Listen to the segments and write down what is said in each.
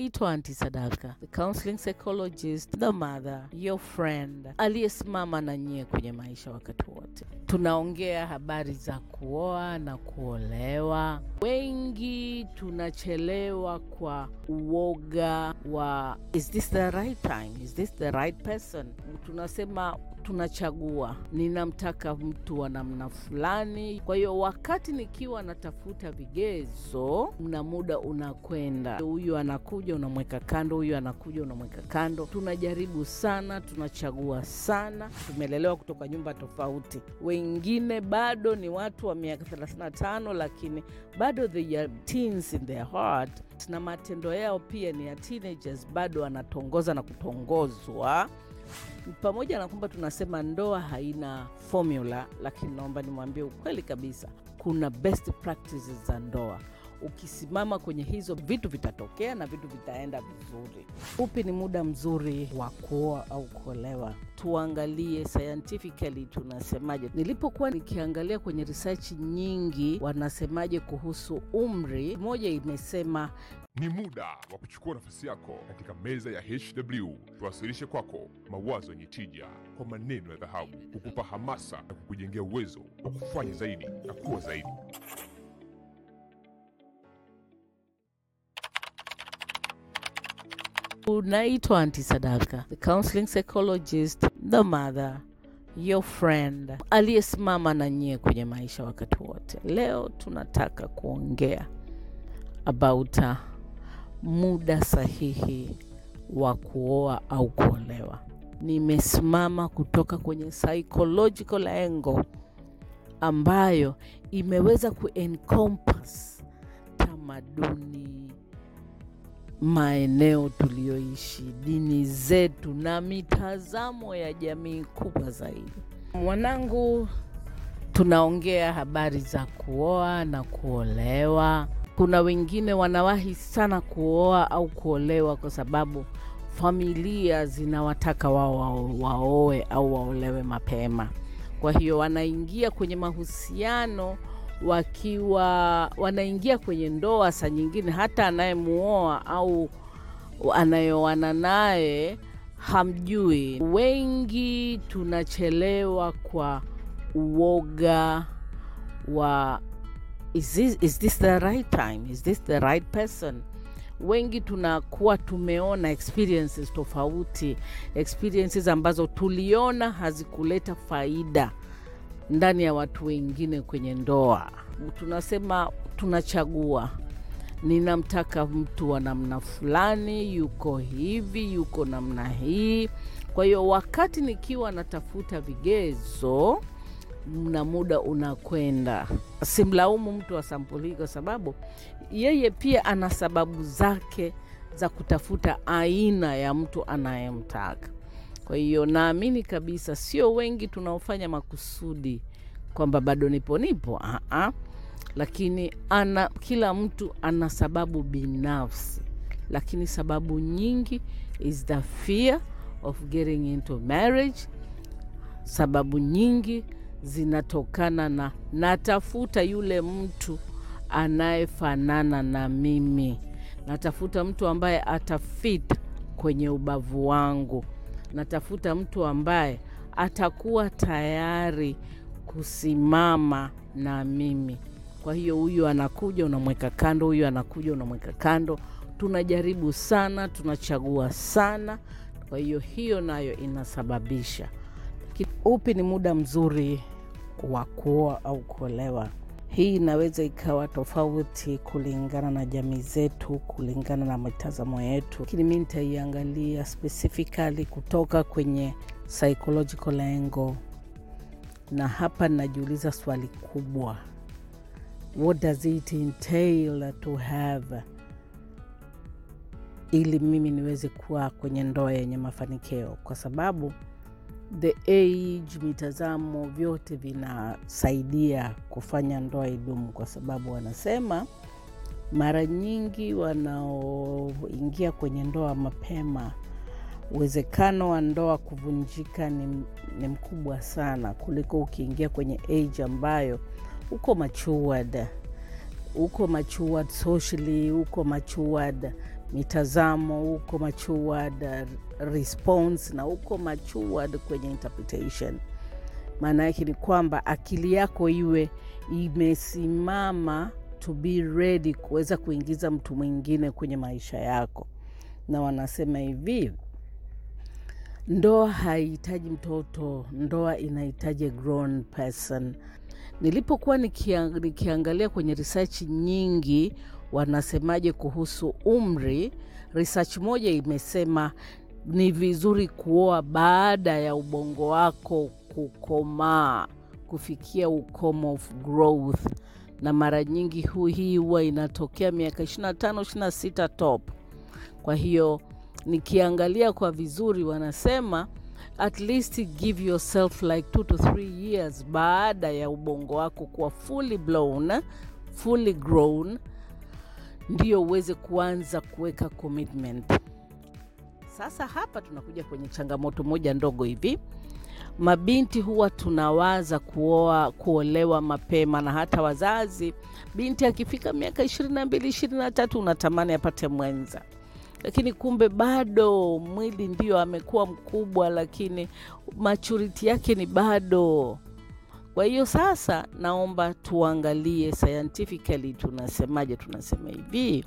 Naitwa Anti Sadaka, the counseling psychologist, the mother, your friend, aliyesimama na nyie kwenye maisha wakati wote. Tunaongea habari za kuoa na kuolewa. Wengi tunachelewa kwa uoga wa is this the right time, is this the right person. Tunasema tunachagua, ninamtaka mtu wa namna fulani. Kwa hiyo wakati nikiwa natafuta vigezo, na muda unakwenda, huyu anakuja unamweka kando, huyu anakuja unamweka kando. Tunajaribu sana, tunachagua sana. Tumelelewa kutoka nyumba tofauti, wengine bado ni watu wa miaka 35 lakini bado they are teens in their heart, na matendo yao pia ni ya teenagers, bado anatongoza na kutongozwa pamoja na kwamba tunasema ndoa haina formula, lakini naomba nimwambie ukweli kabisa, kuna best practices za ndoa. Ukisimama kwenye hizo vitu vitatokea na vitu vitaenda vizuri. Upi ni muda mzuri wa kuoa au kuolewa? Tuangalie scientifically tunasemaje. Nilipokuwa nikiangalia kwenye research nyingi, wanasemaje kuhusu umri, moja imesema Ni muda wa kuchukua nafasi yako katika meza ya HW. Tuwasilishe kwako mawazo yenye tija kwa maneno ya dhahabu, kukupa hamasa na kukujengea uwezo wa kufanya zaidi na kuwa zaidi. Unaitwa Anti Sadaka, the counseling psychologist, the mother, your friend, aliyesimama na nyie kwenye maisha wakati wote. Leo tunataka kuongea about uh, muda sahihi wa kuoa au kuolewa. Nimesimama kutoka kwenye psychological angle ambayo imeweza kuencompass tamaduni maeneo tuliyoishi, dini zetu na mitazamo ya jamii kubwa zaidi. Mwanangu, tunaongea habari za kuoa na kuolewa. Kuna wengine wanawahi sana kuoa au kuolewa kwa sababu familia zinawataka wao wao waoe au waolewe mapema. Kwa hiyo wanaingia kwenye mahusiano wakiwa wanaingia kwenye ndoa, saa nyingine hata anayemuoa au anayeoana naye hamjui. Wengi tunachelewa kwa uoga wa is this, is this the right time, is this the right person. Wengi tunakuwa tumeona experiences tofauti, experiences ambazo tuliona hazikuleta faida ndani ya watu wengine kwenye ndoa. Tunasema tunachagua, ninamtaka mtu wa namna fulani, yuko hivi, yuko namna hii. Kwa hiyo wakati nikiwa natafuta vigezo na muda unakwenda, simlaumu mtu wa sampuli kwa sababu yeye pia ana sababu zake za kutafuta aina ya mtu anayemtaka. Kwa hiyo naamini kabisa sio wengi tunaofanya makusudi kwamba bado nipo nipo, aha. lakini ana kila mtu ana sababu binafsi, lakini sababu nyingi is the fear of getting into marriage. Sababu nyingi zinatokana na natafuta yule mtu anayefanana na mimi, natafuta mtu ambaye atafit kwenye ubavu wangu natafuta mtu ambaye atakuwa tayari kusimama na mimi. Kwa hiyo huyu anakuja unamweka kando, huyu anakuja unamweka kando. Tunajaribu sana, tunachagua sana. Kwa hiyo hiyo nayo inasababisha. Upi ni muda mzuri wa kuoa au kuolewa? Hii inaweza ikawa tofauti kulingana na jamii zetu, kulingana na mitazamo yetu, lakini mi nitaiangalia specifically kutoka kwenye psychological angle, na hapa ninajiuliza swali kubwa, what does it entail to have, ili mimi niweze kuwa kwenye ndoa yenye mafanikio, kwa sababu the age, mitazamo, vyote vinasaidia kufanya ndoa idumu, kwa sababu wanasema mara nyingi wanaoingia kwenye ndoa mapema, uwezekano wa ndoa kuvunjika ni, ni mkubwa sana kuliko ukiingia kwenye age ambayo uko matured, uko matured socially, uko matured mitazamo, huko matured uh, response na huko matured kwenye interpretation. Maana yake ni kwamba akili yako iwe imesimama to be ready kuweza kuingiza mtu mwingine kwenye maisha yako. Na wanasema hivi, ndoa haihitaji mtoto, ndoa inahitaji grown person. Nilipokuwa nikiangalia kwenye research nyingi wanasemaje kuhusu umri, research moja imesema ni vizuri kuoa baada ya ubongo wako kukomaa, kufikia ukomo of growth, na mara nyingi hu hii huwa inatokea miaka 25 26 top. Kwa hiyo nikiangalia kwa vizuri, wanasema at least give yourself like 2 to 3 years baada ya ubongo wako kuwa fully blown, fully grown, ndio uweze kuanza kuweka commitment. Sasa hapa tunakuja kwenye changamoto moja ndogo hivi. Mabinti huwa tunawaza kuoa, kuolewa mapema, na hata wazazi, binti akifika miaka ishirini na mbili ishirini na tatu unatamani apate mwenza, lakini kumbe bado mwili ndio amekuwa mkubwa, lakini maturity yake ni bado. Kwa hiyo sasa, naomba tuangalie scientifically, tunasemaje? Tunasema hivi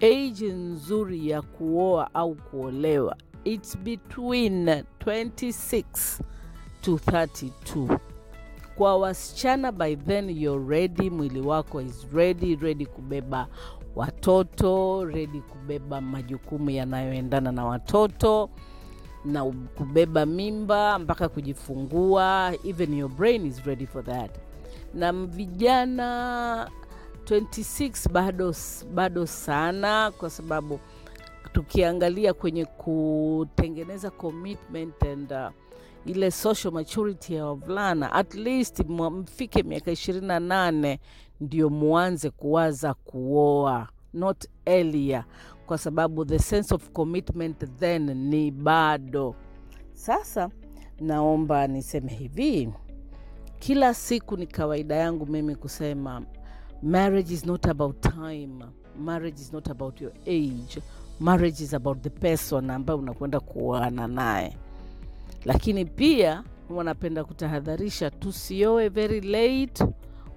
age nzuri ya kuoa au kuolewa it's between 26 to 32. Kwa wasichana by then you're ready, mwili wako is ready, ready kubeba watoto, ready kubeba majukumu yanayoendana na watoto na kubeba mimba mpaka kujifungua, even your brain is ready for that. Na vijana 26 bado, bado sana, kwa sababu tukiangalia kwenye kutengeneza commitment and uh, ile social maturity ya wavulana at least mfike miaka ishirini na nane ndio muanze kuwaza kuoa, not earlier, kwa sababu the sense of commitment then ni bado. Sasa naomba niseme hivi, kila siku ni kawaida yangu mimi kusema marriage is not about time, marriage is not about your age, marriage is about the person ambaye unakwenda kuoana naye. Lakini pia wanapenda kutahadharisha tusioe very late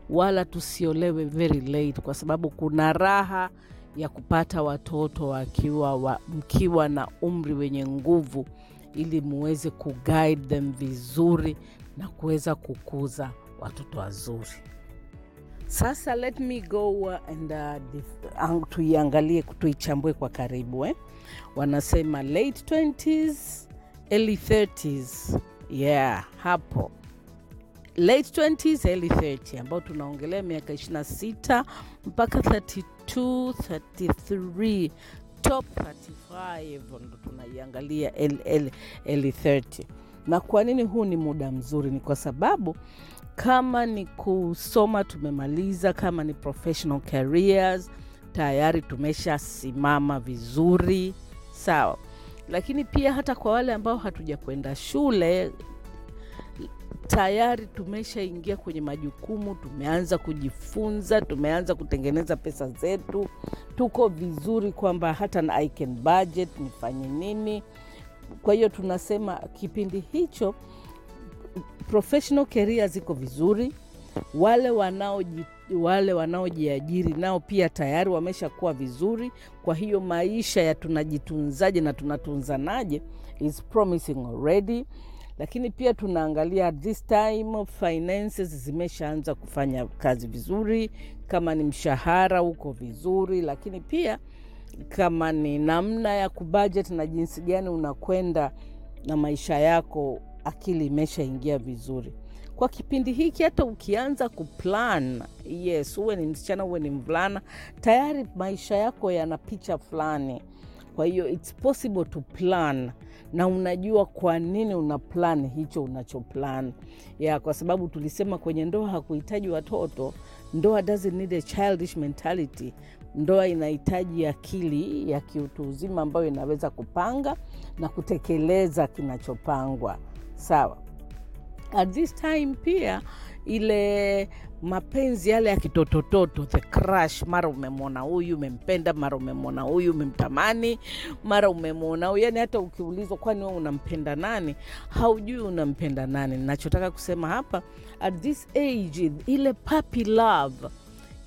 wala tusiolewe very late, kwa sababu kuna raha ya kupata watoto wakiwa wa, mkiwa na umri wenye nguvu, ili muweze kuguide them vizuri na kuweza kukuza watoto wazuri. Sasa let me go and uh, tuiangalie, tuichambue kwa karibu eh? Wanasema late 20s, early 30s. Yeah, hapo late 20s, early 30 ambao tunaongelea miaka 26 mpaka 32, 33, top 35 ndo tunaiangalia early 30. Na kwa nini huu ni muda mzuri? Ni kwa sababu kama ni kusoma tumemaliza, kama ni professional careers tayari tumeshasimama vizuri, sawa. Lakini pia hata kwa wale ambao hatuja kwenda shule tayari tumeshaingia kwenye majukumu, tumeanza kujifunza, tumeanza kutengeneza pesa zetu, tuko vizuri kwamba hata na I can budget nifanye nini. Kwa hiyo tunasema kipindi hicho professional career ziko vizuri. Wale wanaoji wale wanaojiajiri nao pia tayari wameshakuwa vizuri. Kwa hiyo maisha ya tunajitunzaje na tunatunzanaje is promising already. Lakini pia tunaangalia this time finances zimeshaanza kufanya kazi vizuri, kama ni mshahara uko vizuri, lakini pia kama ni namna ya kubudget na jinsi gani unakwenda na maisha yako akili imeshaingia vizuri kwa kipindi hiki. Hata ukianza kuplan, yes, uwe ni msichana uwe ni mvulana, tayari maisha yako yana picha fulani. Kwa hiyo it's possible to plan, na unajua kwa nini una plan hicho unacho plan ya, kwa sababu tulisema kwenye ndoa hakuhitaji watoto. Ndoa doesn't need a childish mentality. Ndoa inahitaji akili ya kiutu uzima ambayo inaweza kupanga na kutekeleza kinachopangwa. Sawa. at this time pia ile mapenzi yale ya kitotototo the crush mara umemwona huyu umempenda mara umemwona huyu umemtamani mara umemwona huyu. Yani hata ukiulizwa kwani wewe unampenda nani? Haujui unampenda nani. Nachotaka kusema hapa at this age ile puppy love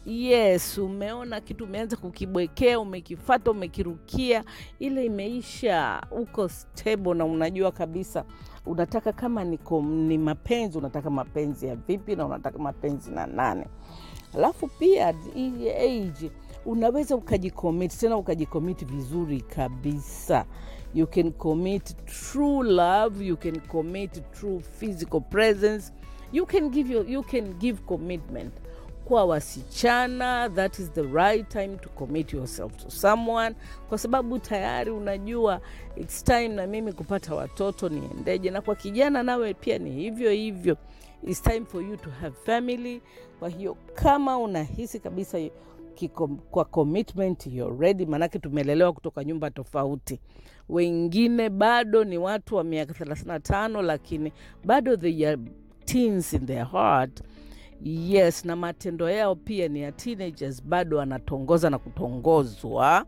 yes umeona kitu umeanza kukibwekea umekifata umekirukia ile imeisha uko stable na unajua kabisa unataka kama ni, kom, ni mapenzi unataka mapenzi ya vipi na unataka mapenzi na nane alafu pia hii age unaweza ukajikomiti tena ukajikomiti vizuri kabisa. You can commit true love you can commit true physical presence. You can give, your, you can give commitment kwa wasichana that is the right time to commit yourself to someone kwa sababu tayari unajua its time na mimi kupata watoto niendeje. Na kwa kijana nawe pia ni hivyo hivyo. Its time for you to have family. Kwa hiyo kama unahisi kabisa kiko, kwa commitment you're ready maanake tumelelewa kutoka nyumba tofauti. Wengine bado ni watu wa miaka 35 lakini bado they are teens in their heart yes na matendo yao pia ni ya teenagers. Bado anatongoza na kutongozwa.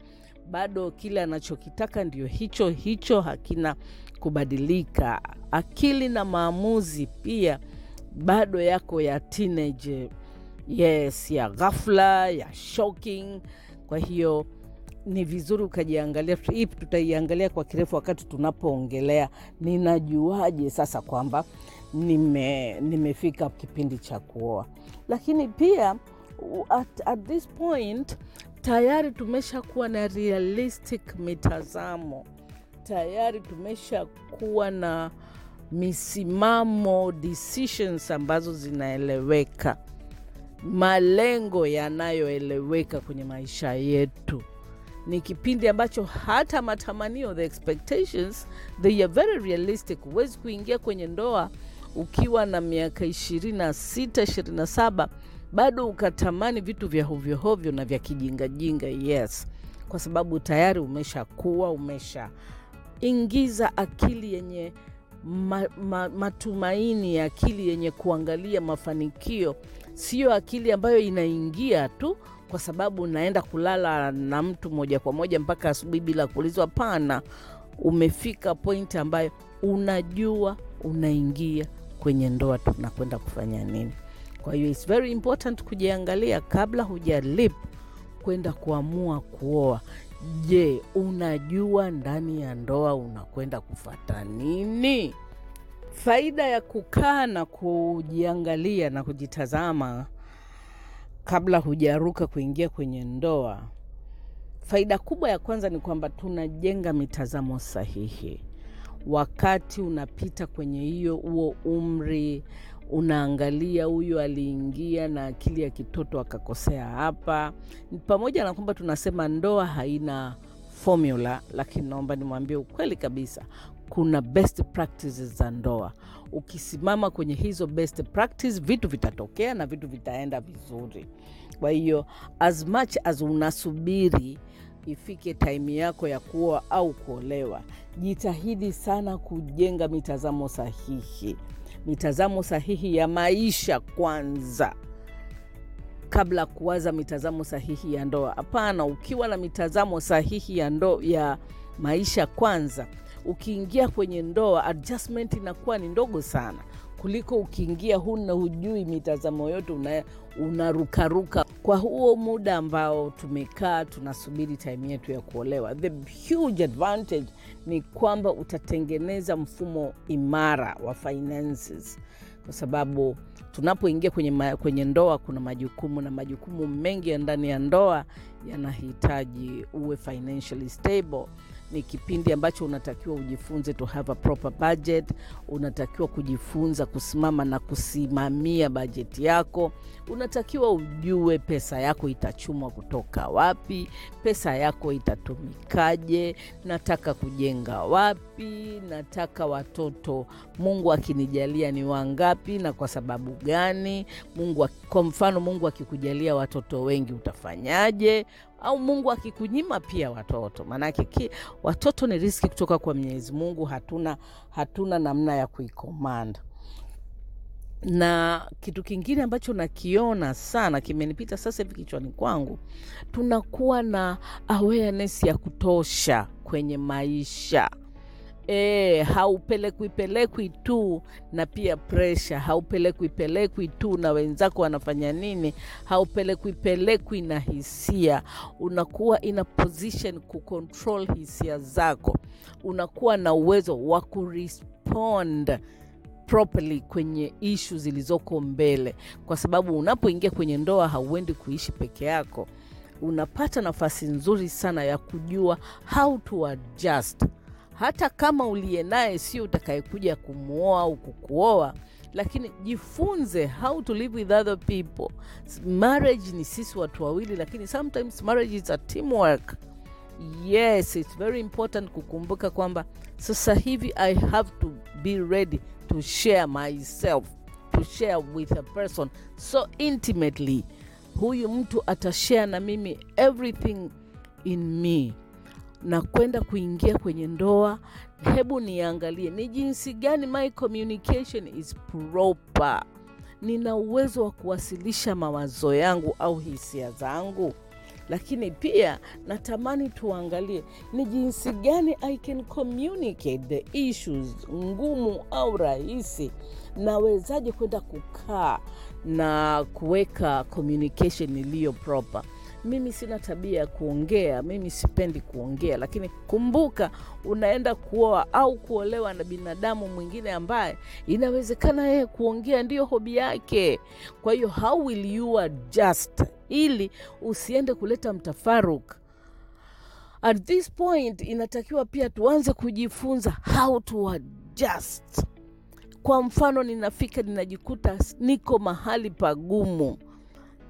Bado kile anachokitaka ndio hicho hicho hakina kubadilika. Akili na maamuzi pia bado yako ya teenage yes ya ghafla ya shocking. Kwa hiyo ni vizuri ukajiangalia hii tutaiangalia kwa kirefu wakati tunapoongelea. Ninajuaje sasa kwamba nime, nimefika kipindi cha kuoa? Lakini pia at, at this point tayari tumeshakuwa na realistic mitazamo. Tayari tumeshakuwa na misimamo decisions ambazo zinaeleweka. Malengo yanayoeleweka kwenye maisha yetu ni kipindi ambacho hata matamanio the expectations they are very realistic huwezi kuingia kwenye ndoa ukiwa na miaka ishirini na sita ishirini na saba bado ukatamani vitu vya hovyohovyo na vya kijingajinga yes. Kwa sababu tayari umeshakuwa umeshaingiza akili yenye ma, ma, matumaini ya akili yenye kuangalia mafanikio. Siyo akili ambayo inaingia tu kwa sababu naenda kulala na mtu moja kwa moja mpaka asubuhi bila kuulizwa. Pana umefika pointi ambayo unajua unaingia kwenye ndoa tunakwenda kufanya nini. Kwa hiyo its very important kujiangalia kabla hujalip kwenda kuamua kuoa. Je unajua ndani ya ndoa unakwenda kufata nini? Faida ya kukaa na kujiangalia na kujitazama kabla hujaruka kuingia kwenye ndoa faida kubwa ya kwanza ni kwamba tunajenga mitazamo sahihi. Wakati unapita kwenye hiyo huo umri unaangalia huyu aliingia na akili ya kitoto akakosea hapa. Pamoja na kwamba tunasema ndoa haina formula lakini naomba nimwambie ukweli kabisa kuna best practices za ndoa. Ukisimama kwenye hizo best practice vitu vitatokea na vitu vitaenda vizuri. Kwa hiyo as much as unasubiri ifike taimu yako ya kuoa au kuolewa jitahidi sana kujenga mitazamo sahihi. Mitazamo sahihi ya maisha kwanza. Kabla kuwaza mitazamo sahihi ya ndoa. Hapana ukiwa na mitazamo sahihi ya ndoa ya maisha kwanza ukiingia kwenye ndoa adjustment inakuwa ni ndogo sana. Kuliko ukiingia huna hujui mitazamo yote una, unarukaruka. Kwa huo muda ambao tumekaa tunasubiri time yetu ya kuolewa the huge advantage ni kwamba utatengeneza mfumo imara wa finances. Kwa sababu tunapoingia kwenye, kwenye ndoa kuna majukumu na majukumu mengi ya ndani ya ndoa yanahitaji uwe financially stable ni kipindi ambacho unatakiwa ujifunze to have a proper budget unatakiwa kujifunza kusimama na kusimamia bajeti yako unatakiwa ujue pesa yako itachumwa kutoka wapi pesa yako itatumikaje nataka kujenga wapi nataka watoto mungu akinijalia ni wangapi na kwa sababu gani mungu kwa mfano mungu akikujalia watoto wengi utafanyaje au mungu akikunyima pia watoto maanake watoto ni riski kutoka kwa mwenyezi mungu hatuna hatuna namna ya kuikomanda na kitu kingine ambacho nakiona sana kimenipita sasa hivi kichwani kwangu, tunakuwa na awareness ya kutosha kwenye maisha. E, haupelekwi pelekwi tu na pia presha, haupelekwi pelekwi tu na wenzako wanafanya nini, haupelekwi pelekwi na hisia. Unakuwa in a position kucontrol hisia zako, unakuwa na uwezo wa kurespond properly kwenye ishu zilizoko mbele, kwa sababu unapoingia kwenye ndoa hauendi kuishi peke yako. Unapata nafasi nzuri sana ya kujua how to adjust hata kama uliye naye sio utakayekuja kumwoa au kukuoa, lakini jifunze how to live with other people. Marriage ni sisi watu wawili, lakini sometimes marriage is a teamwork. Yes, it's very important kukumbuka kwamba sasa hivi I have to be ready to share myself, to share with a person so intimately. Huyu mtu atashare na mimi everything in me na kwenda kuingia kwenye ndoa, hebu niangalie ni jinsi gani my communication is proper. Nina uwezo wa kuwasilisha mawazo yangu au hisia zangu, lakini pia natamani tuangalie ni jinsi gani I can communicate the issues ngumu au rahisi. Nawezaje kwenda kukaa na kuweka communication iliyo proper. Mimi sina tabia ya kuongea, mimi sipendi kuongea, lakini kumbuka, unaenda kuoa au kuolewa na binadamu mwingine ambaye inawezekana yeye kuongea ndiyo hobi yake. Kwa hiyo how will you adjust ili usiende kuleta mtafaruk. At this point inatakiwa pia tuanze kujifunza how to adjust. Kwa mfano, ninafika ninajikuta niko mahali pagumu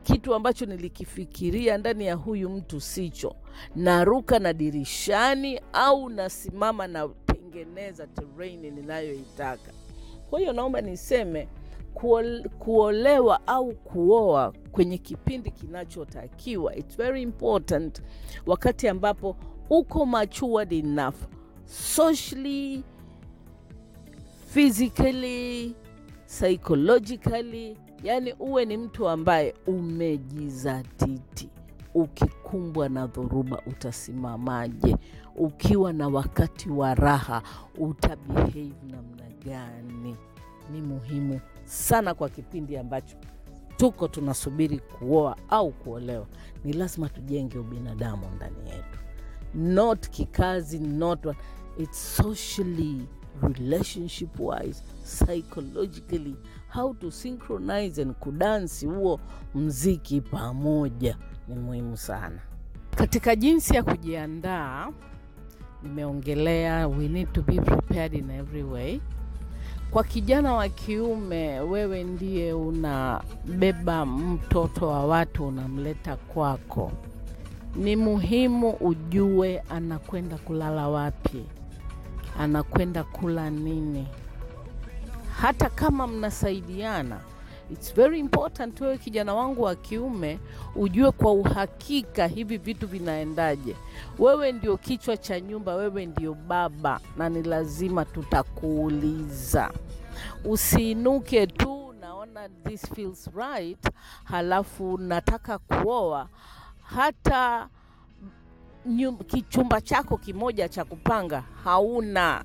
kitu ambacho nilikifikiria ndani ya huyu mtu sicho, naruka na dirishani au nasimama natengeneza terrain ninayoitaka. Kwa hiyo naomba niseme kuole, kuolewa au kuoa kwenye kipindi kinachotakiwa, it's very important, wakati ambapo uko matured enough socially, physically, psychologically Yaani uwe ni mtu ambaye umejizatiti. Ukikumbwa na dhoruba utasimamaje? Ukiwa na wakati wa raha utabehave namna gani? Ni muhimu sana kwa kipindi ambacho tuko tunasubiri kuoa au kuolewa. Ni lazima tujenge ubinadamu ndani yetu, not kikazi, not it's socially relationship wise psychologically how to synchronize and kudansi huo mziki pamoja ni muhimu sana. Katika jinsi ya kujiandaa, nimeongelea we need to be prepared in every way. Kwa kijana wa kiume, wewe ndiye unabeba mtoto wa watu unamleta kwako, ni muhimu ujue anakwenda kulala wapi, anakwenda kula nini hata kama mnasaidiana, it's very important wewe kijana wangu wa kiume ujue kwa uhakika hivi vitu vinaendaje. Wewe ndio kichwa cha nyumba, wewe ndio baba, na ni lazima tutakuuliza. Usiinuke tu naona this feels right, halafu nataka kuoa hata kichumba chako kimoja cha kupanga hauna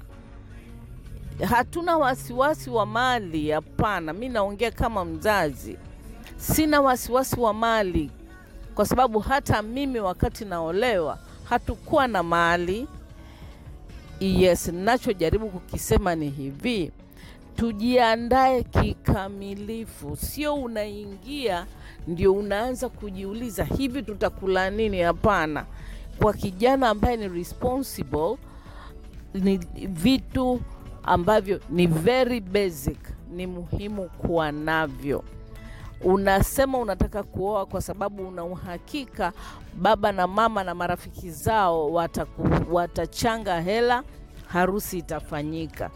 hatuna wasiwasi wa mali. Hapana, mi naongea kama mzazi, sina wasiwasi wa mali kwa sababu hata mimi wakati naolewa hatukuwa na mali. Yes, nachojaribu kukisema ni hivi, tujiandae kikamilifu, sio unaingia ndio unaanza kujiuliza hivi tutakula nini. Hapana, kwa kijana ambaye ni responsible, ni vitu ambavyo ni very basic, ni muhimu kuwa navyo. Unasema unataka kuoa kwa sababu una uhakika baba na mama na marafiki zao wataku, watachanga hela, harusi itafanyika.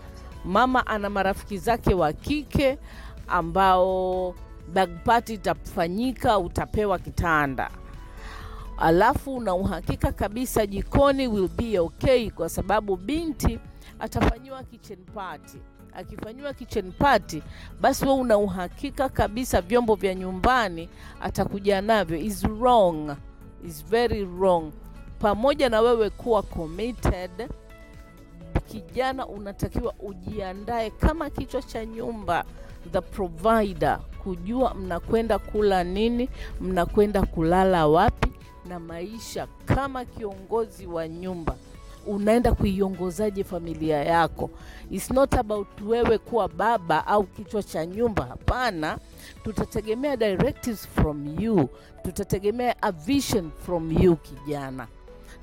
Mama ana marafiki zake wa kike ambao bag party itafanyika, utapewa kitanda alafu una uhakika kabisa jikoni will be okay, kwa sababu binti atafanyiwa kitchen party, akifanyiwa kitchen party, basi wewe una uhakika kabisa vyombo vya nyumbani atakuja navyo. Is wrong, is very wrong. Pamoja na wewe kuwa committed, kijana, unatakiwa ujiandae kama kichwa cha nyumba, the provider, kujua mnakwenda kula nini, mnakwenda kulala wapi, na maisha kama kiongozi wa nyumba unaenda kuiongozaje familia yako. It's not about wewe kuwa baba au kichwa cha nyumba. Hapana, tutategemea directives from you, tutategemea a vision from you kijana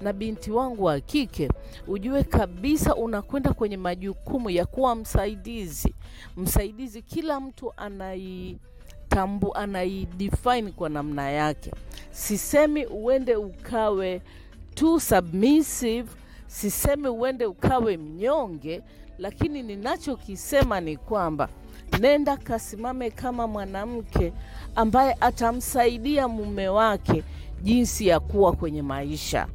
na binti wangu wa kike, ujue kabisa unakwenda kwenye majukumu ya kuwa msaidizi. Msaidizi, kila mtu anaitambu, anaidefine kwa namna yake. Sisemi uende ukawe too submissive, sisemi uende ukawe mnyonge, lakini ninachokisema ni kwamba nenda kasimame kama mwanamke ambaye atamsaidia mume wake jinsi ya kuwa kwenye maisha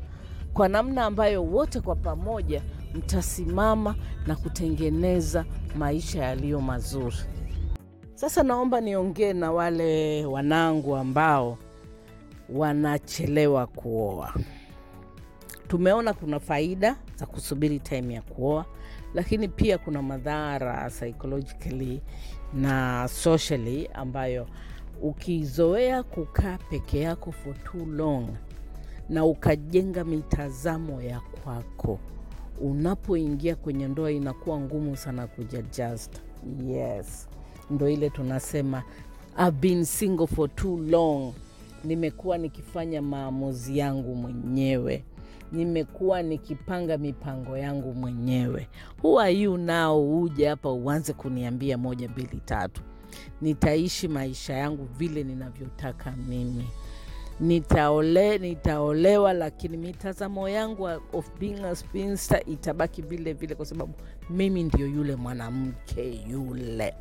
kwa namna ambayo wote kwa pamoja mtasimama na kutengeneza maisha yaliyo mazuri. Sasa naomba niongee na wale wanangu ambao wanachelewa kuoa. Tumeona kuna faida za kusubiri time ya kuoa, lakini pia kuna madhara psychologically na socially ambayo ukizoea kukaa peke yako for too long na ukajenga mitazamo ya kwako, unapoingia kwenye ndoa inakuwa ngumu sana kujadjust. Yes, ndo ile tunasema I've been single for too long. Nimekuwa nikifanya maamuzi yangu mwenyewe, nimekuwa nikipanga mipango yangu mwenyewe. Who are you now uje hapa uanze kuniambia moja mbili tatu? Nitaishi maisha yangu vile ninavyotaka mimi nitaole nitaolewa, lakini mitazamo yangu of being a spinster itabaki vile vile, kwa sababu mimi ndio yule mwanamke yule,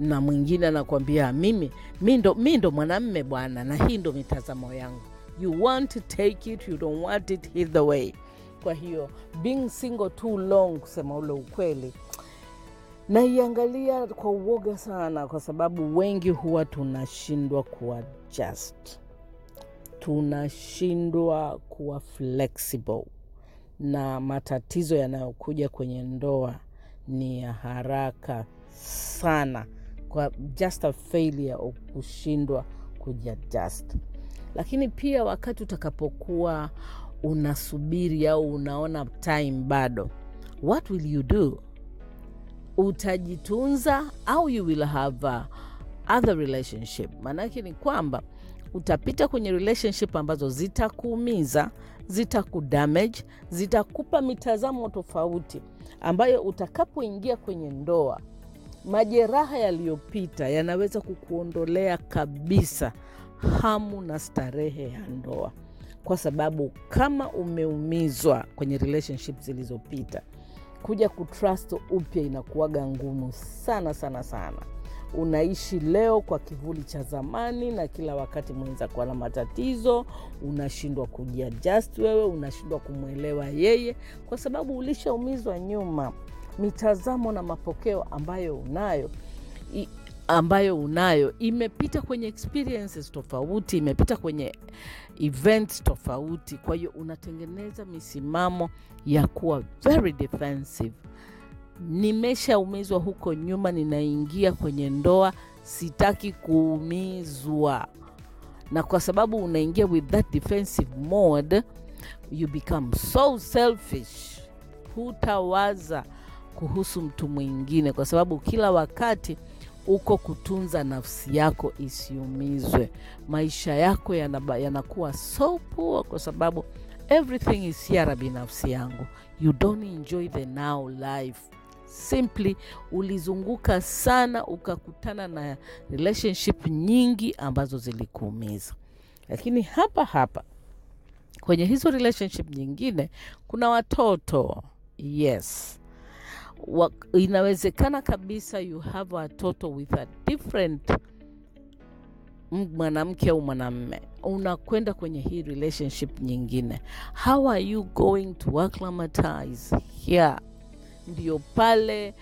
na mwingine anakuambia mimi mi ndo mwanamme bwana, na hii ndo mitazamo yangu. You want to take it, you don't want it either way. Kwa hiyo being single too long, kusema ule ukweli, naiangalia kwa uoga sana, kwa sababu wengi huwa tunashindwa kuadjust tunashindwa kuwa flexible na matatizo yanayokuja kwenye ndoa ni ya haraka sana, kwa just a failure of kushindwa kujiadjust. Lakini pia wakati utakapokuwa unasubiri au unaona time bado, what will you do? Utajitunza au you will have other relationship? Maanake ni kwamba utapita kwenye relationship ambazo zitakuumiza, zitakudamage, zitakupa mitazamo tofauti, ambayo utakapoingia kwenye ndoa, majeraha yaliyopita yanaweza kukuondolea kabisa hamu na starehe ya ndoa, kwa sababu kama umeumizwa kwenye relationship zilizopita, kuja kutrust upya inakuwaga ngumu sana sana sana unaishi leo kwa kivuli cha zamani, na kila wakati mwenzako ana matatizo, unashindwa kujiadjust wewe, unashindwa kumwelewa yeye, kwa sababu ulishaumizwa nyuma. Mitazamo na mapokeo ambayo unayo ambayo unayo imepita kwenye experiences tofauti, imepita kwenye events tofauti. Kwa hiyo unatengeneza misimamo ya kuwa very defensive nimeshaumizwa huko nyuma, ninaingia kwenye ndoa, sitaki kuumizwa. Na kwa sababu unaingia with that defensive mode, you become so selfish, hutawaza kuhusu mtu mwingine, kwa sababu kila wakati uko kutunza nafsi yako isiumizwe. Maisha yako yanakuwa yanakuwa so poor, kwa sababu everything is here binafsi yangu, you don't enjoy the now life simply ulizunguka sana ukakutana na relationship nyingi ambazo zilikuumiza. Lakini hapa hapa kwenye hizo relationship nyingine kuna watoto. Yes, inawezekana kabisa you have watoto with a different mwanamke au mwanamme, unakwenda kwenye hii relationship nyingine. How are you going to acclimatize here? Ndio pale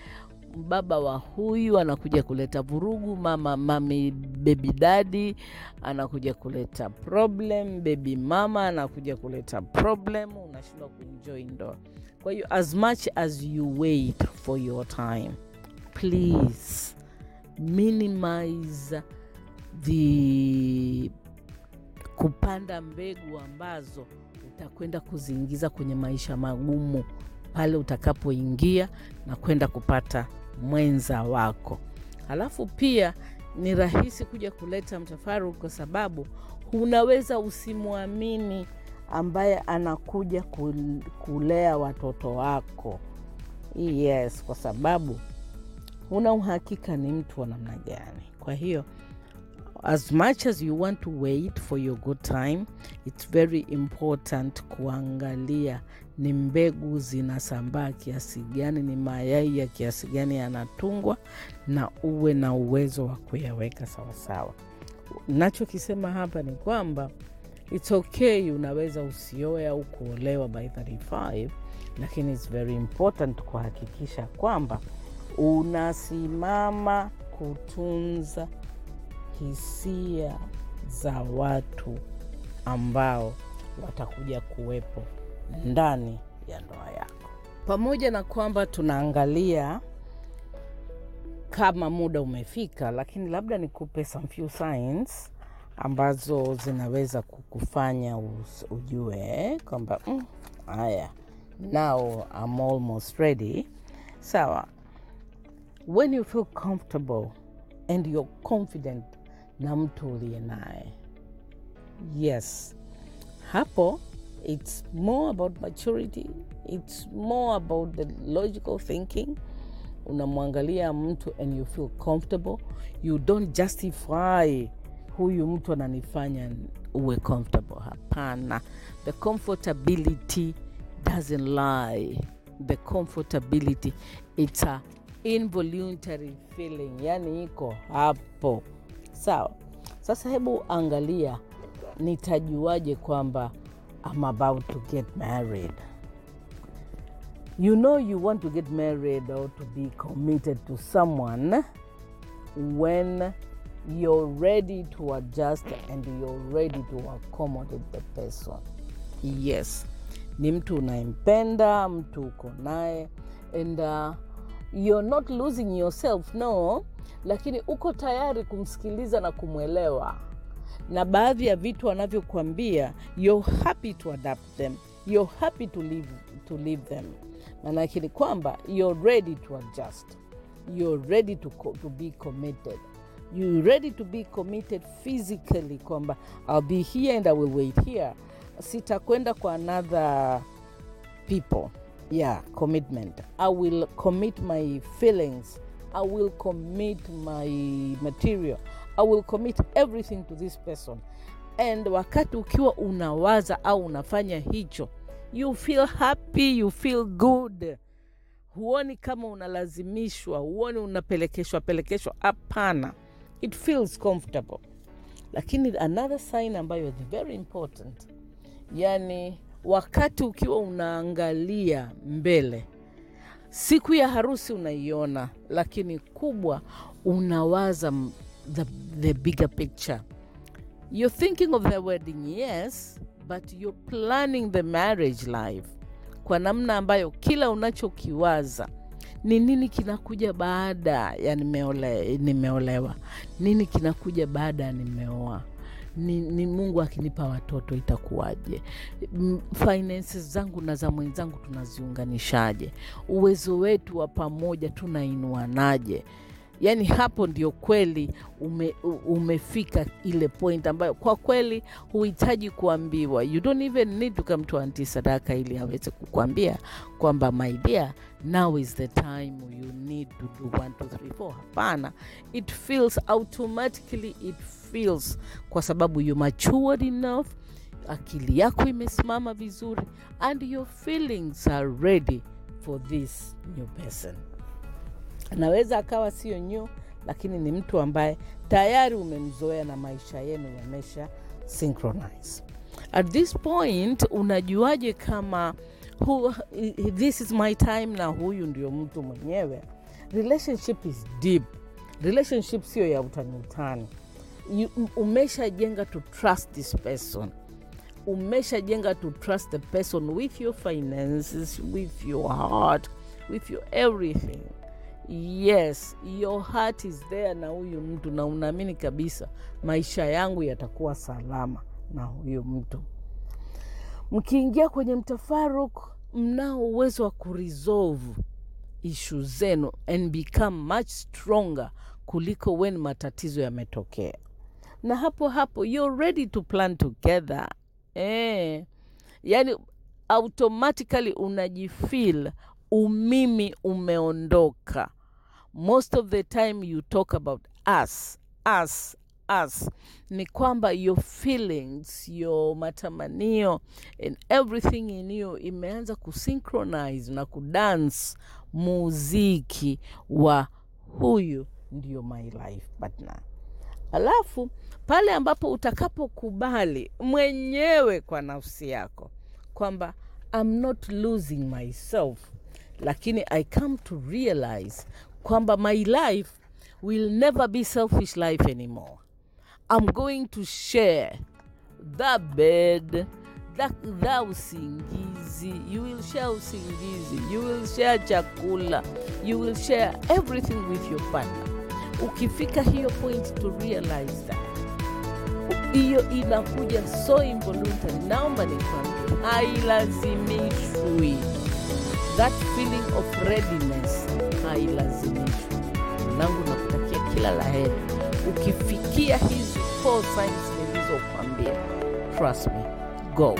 baba wa huyu anakuja kuleta vurugu, mama mami baby daddy anakuja kuleta problem, baby mama anakuja kuleta problem, unashindwa kuenjoy ndoa. Kwa hiyo as much as you wait for your time, please minimize the kupanda mbegu ambazo utakwenda kuziingiza kwenye maisha magumu pale utakapoingia na kwenda kupata mwenza wako. Halafu pia ni rahisi kuja kuleta mtafaruku kwa sababu unaweza usimwamini ambaye anakuja kulea watoto wako. Yes, kwa sababu huna uhakika ni mtu wa namna gani. Kwa hiyo as much as you want to wait for your good time, it's very important kuangalia ni mbegu zinasambaa kiasi gani, ni mayai ya kiasi gani yanatungwa, na uwe na uwezo wa kuyaweka sawasawa. Nachokisema hapa ni kwamba it's okay, unaweza usioe au kuolewa by 35 lakini it's very important kuhakikisha kwamba unasimama kutunza hisia za watu ambao watakuja kuwepo ndani ya ndoa yako, pamoja na kwamba tunaangalia kama muda umefika, lakini labda nikupe some few signs ambazo zinaweza kukufanya ujue kwamba mm, haya now I'm almost ready. Sawa, when you feel comfortable and you're confident na mtu uliye naye, yes, hapo it's more about maturity, it's more about the logical thinking. Unamwangalia mtu and you feel comfortable. You don't justify huyu mtu ananifanya uwe comfortable. Hapana. The comfortability doesn't lie. The comfortability it's a involuntary feeling. Yani iko hapo. Sawa. Sasa hebu angalia nitajuaje kwamba I'm about to get married. You know you want to get married or to be committed to someone when you're ready to adjust and you're ready to accommodate the person. Yes. Ni mtu unayempenda mtu uko naye and uh, you're not losing yourself no. Lakini uko tayari kumsikiliza na kumwelewa na baadhi ya vitu wanavyokuambia you're happy to adapt them. You're happy to live, to live them. Maanake ni kwamba you're ready to adjust. You're ready to, to be committed. You're ready to be committed physically kwamba i'll be here and i will wait here. Sitakwenda kwa another people. Yeah commitment. I will commit my feelings. I will commit my material i will commit everything to this person. And wakati ukiwa unawaza au unafanya hicho you feel happy you feel good. Huoni kama unalazimishwa huoni unapelekeshwa pelekeshwa. Hapana. It feels comfortable. Lakini another sign ambayo is very important yani wakati ukiwa unaangalia mbele siku ya harusi unaiona lakini kubwa unawaza the, the bigger picture. You're thinking of the wedding yes but you're planning the marriage life. Kwa namna ambayo kila unachokiwaza ni nini kinakuja baada ya nimeole, nimeolewa? Nini kinakuja baada ya nimeoa? Ni, ni mungu akinipa watoto itakuwaje? Finances zangu na za mwenzangu tunaziunganishaje? Uwezo wetu wa pamoja tunainuanaje yaani hapo ndio kweli ume, umefika ile point ambayo kwa kweli huhitaji kuambiwa. You don't even need to come to anti sadaka ili aweze kukwambia kwamba my dear now is the time you need to do 1 2 3 4 hapana. It feels automatically it feels kwa sababu you matured enough akili yako imesimama vizuri and your feelings are ready for this new person anaweza akawa sio new lakini ni mtu ambaye tayari umemzoea na maisha yenu yamesha synchronize. At this point unajuaje kama hu, this is my time na huyu ndio mtu mwenyewe? Relationship is deep. Relationship sio ya utani utani. Umeshajenga to trust this person. Umeshajenga to trust the person with your finances with your heart with your everything yes your heart is there na huyu mtu na unaamini kabisa maisha yangu yatakuwa salama na huyu mtu mkiingia kwenye mtafaruk mnao uwezo wa kuresolve ishu zenu and become much stronger kuliko when matatizo yametokea na hapo hapo you're ready to plan together eh. yani automatically unajifeel umimi umeondoka. Most of the time you talk about us us us. Ni kwamba your feelings your matamanio and everything in you imeanza kusynchronize na kudance muziki wa huyu ndio my life partner. Alafu pale ambapo utakapokubali mwenyewe kwa nafsi yako kwamba I'm not losing myself lakini i come to realize kwamba my life will never be selfish life anymore. I'm going to share the bed the usingizi. You will share usingizi you will share chakula you will share everything with your partner. Ukifika hiyo point to realize that hiyo inakuja so involuntary. Naomba nikwambie hailazimishwi that feeling of readiness hailazimishwi nangu nakutakia kila la heri. ukifikia hizi four signs nilizokwambia trust me go